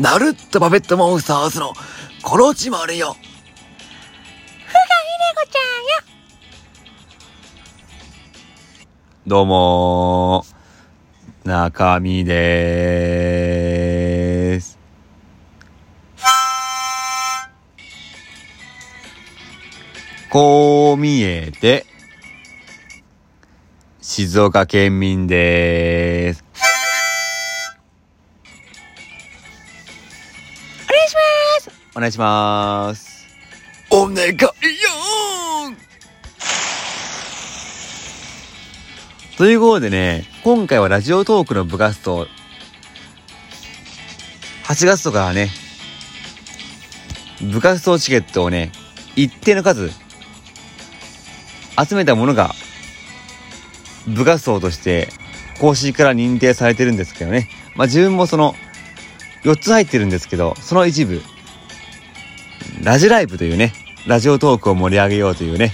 ナルットパペットモンスターズのコロチマルよ。ふがひでこちゃんよ。どうもー、中身でーす。こう見えて、静岡県民でーす。お願いします。お願いよということでね、今回はラジオトークの部活動、8月とかはね、部活動チケットをね、一定の数、集めたものが、部活動として、公式から認定されてるんですけどね。まあ自分もその、4つ入ってるんですけど、その一部、ラジライブというね、ラジオトークを盛り上げようというね、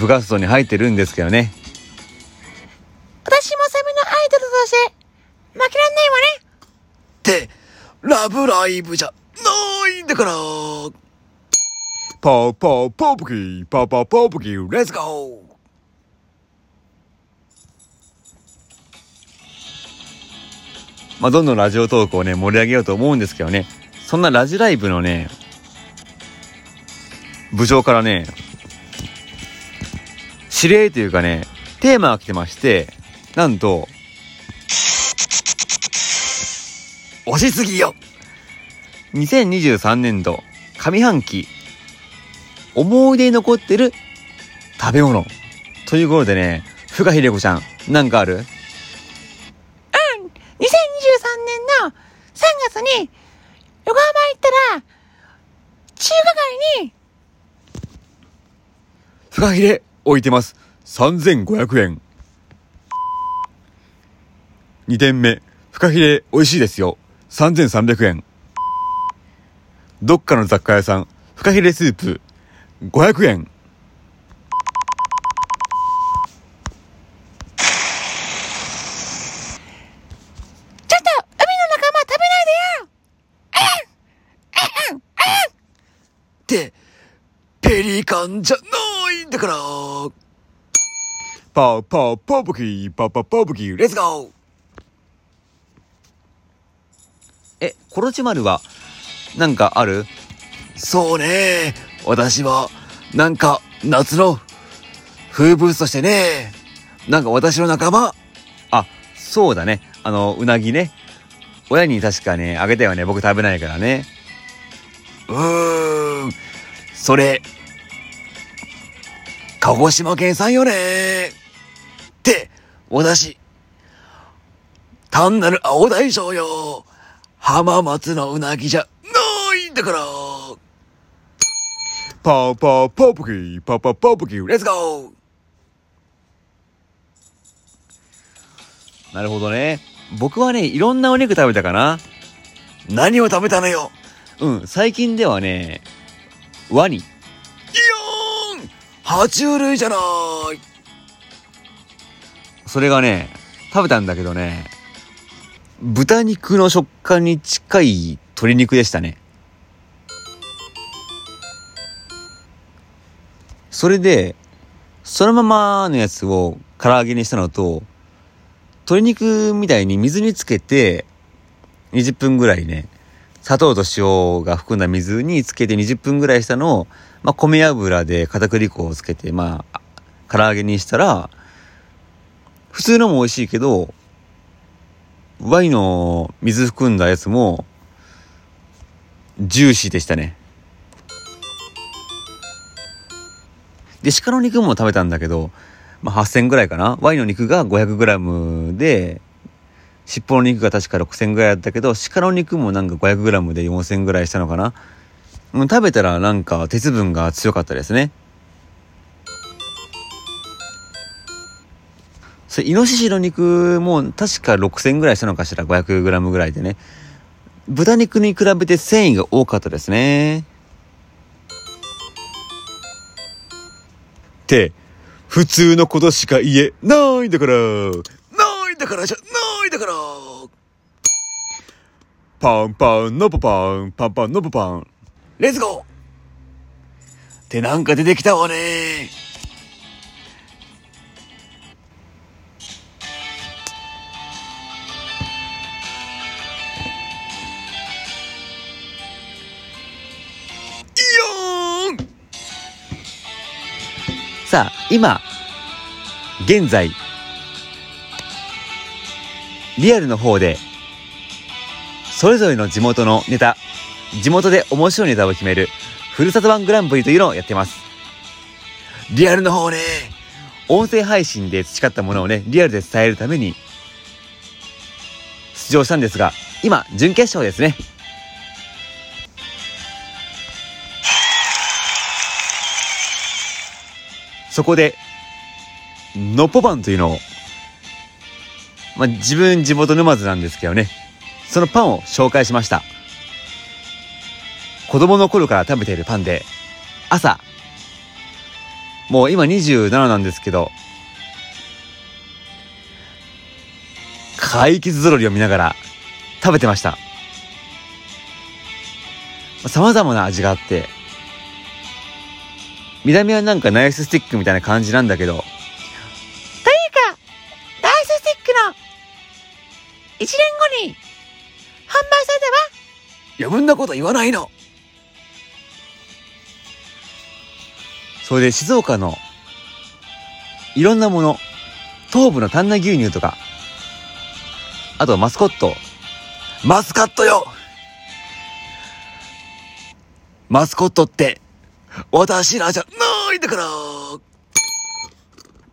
部活動に入ってるんですけどね。私もサビのアイドルとして、負けらんないわね。って、ラブライブじゃないんだから。パーパーパープキー、パーパーパープキー、レッツゴーまあ、どんどんラジオトークをね、盛り上げようと思うんですけどね。そんなラジライブのね、部長からね、指令というかね、テーマが来てまして、なんと、押しすぎよ。2023年度上半期思い出に残ってる食べ物。ということでね、ふがひでこちゃん、なんかある？うん。2023年の3月に、横浜行ったら、中華街に、フカヒレ置いてます。3500円。2点目。フカヒレ美味しいですよ。3300円。どっかの雑貨屋さん。フカヒレスープ。500円。ちょっと、海の仲間食べないでよって、ペリカンじゃないんだから。パーパーパーブキー、パーパーパーブキー、レッツゴーえ、コロチマルは、なんかある？そうね。私は、なんか、夏の風物詩としてね。なんか私の仲間。あ、そうだね。あの、うなぎね。親に確かね、あげたよね。僕食べないからね。うーん。それ、鹿児島県産よね。って、私、単なる青大将よ。浜松のうなぎじゃないんだから。パーパーパーブキー、パーパーパーブキー、レッツゴーなるほどね。僕はね、いろんなお肉食べたかな。何を食べたのようん、最近ではね、ワニ。イヨーン爬虫類じゃないそれがね、食べたんだけどね、豚肉の食感に近い鶏肉でしたね。それで、そのままのやつを唐揚げにしたのと、鶏肉みたいに水につけて、20分ぐらいね、砂糖と塩が含んだ水につけて20分ぐらいしたのを、まあ、米油で片栗粉をつけて、まあ、唐揚げにしたら、普通のも美味しいけど、ワイの水含んだやつも、ジューシーでしたね。で、鹿の肉も食べたんだけど、まあ、8000ぐらいかな。ワイの肉が 500g で、尻尾の肉が確か6000ぐらいだったけど、鹿の肉もなんか 500g で4000ぐらいしたのかな。うん食べたらなんか鉄分が強かったですね。それ、イノシシの肉も確か6000ぐらいしたのかしら、500g ぐらいでね。豚肉に比べて繊維が多かったですね。って、普通のことしか言えないんだから。だからじゃないんだから。パンパン、のぽパン、パンパン、のぽパン。レッツゴー。ってなんか出てきたわね。さあ、今、現在、リアルの方で、それぞれの地元のネタ、地元で面白いネタを決める、ふるさと版グランプリというのをやってます。リアルの方ね音声配信で培ったものをね、リアルで伝えるために、出場したんですが、今、準決勝ですね。そこで、のっぽパンというのを、まあ、自分地元沼津なんですけどね、そのパンを紹介しました。子供の頃から食べているパンで、朝、もう今27なんですけど、怪奇ぞろりを見ながら食べてました。様々な味があって、見た目はなんかナイススティックみたいな感じなんだけど、余分なこと言わないの。それで静岡のいろんなもの、東部の丹那牛乳とか、あとマスコット、マスカットよ。マスコットって、私らじゃないんだから。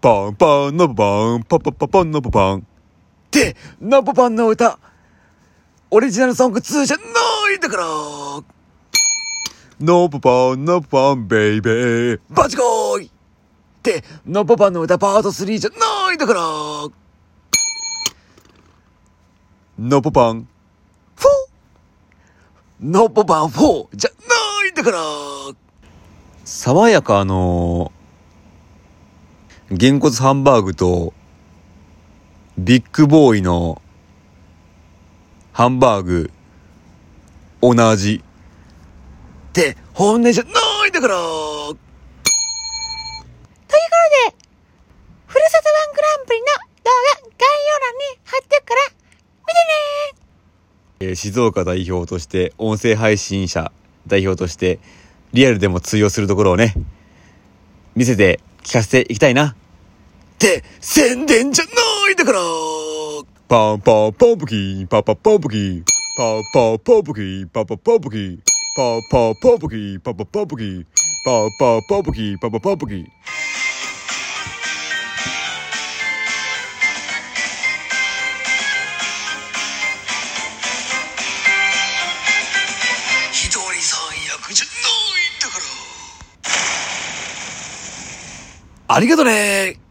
パンパンのパン、パパパパンのパン。って、ナポパンの歌、オリジナルソング2じゃないんだから。のパパンのパンベイベー。バチコーイって、ナポパンの歌パート3じゃないんだから。のパパン。フォー。ポパン4じゃないんだから。爽やかあの、げんこつハンバーグと、ビッグボーイの、ハンバーグ、同じ。って、本音じゃないんだからということで、ふるさと版グランプリの動画概要欄に貼っておくから、見てねえー静岡代表として、音声配信者代表として、リアルでも通用するところをね、見せて聞かせていきたいな。って、宣伝じゃないんだからパンパンポンプキー、パパポンプキー、パンパンポンプキー、パパポンプキー、パンパンポンプキー、パパポンプキー、パンパンポンプキー、パパポンプキー。一人三役じゃないんだから。ありがとね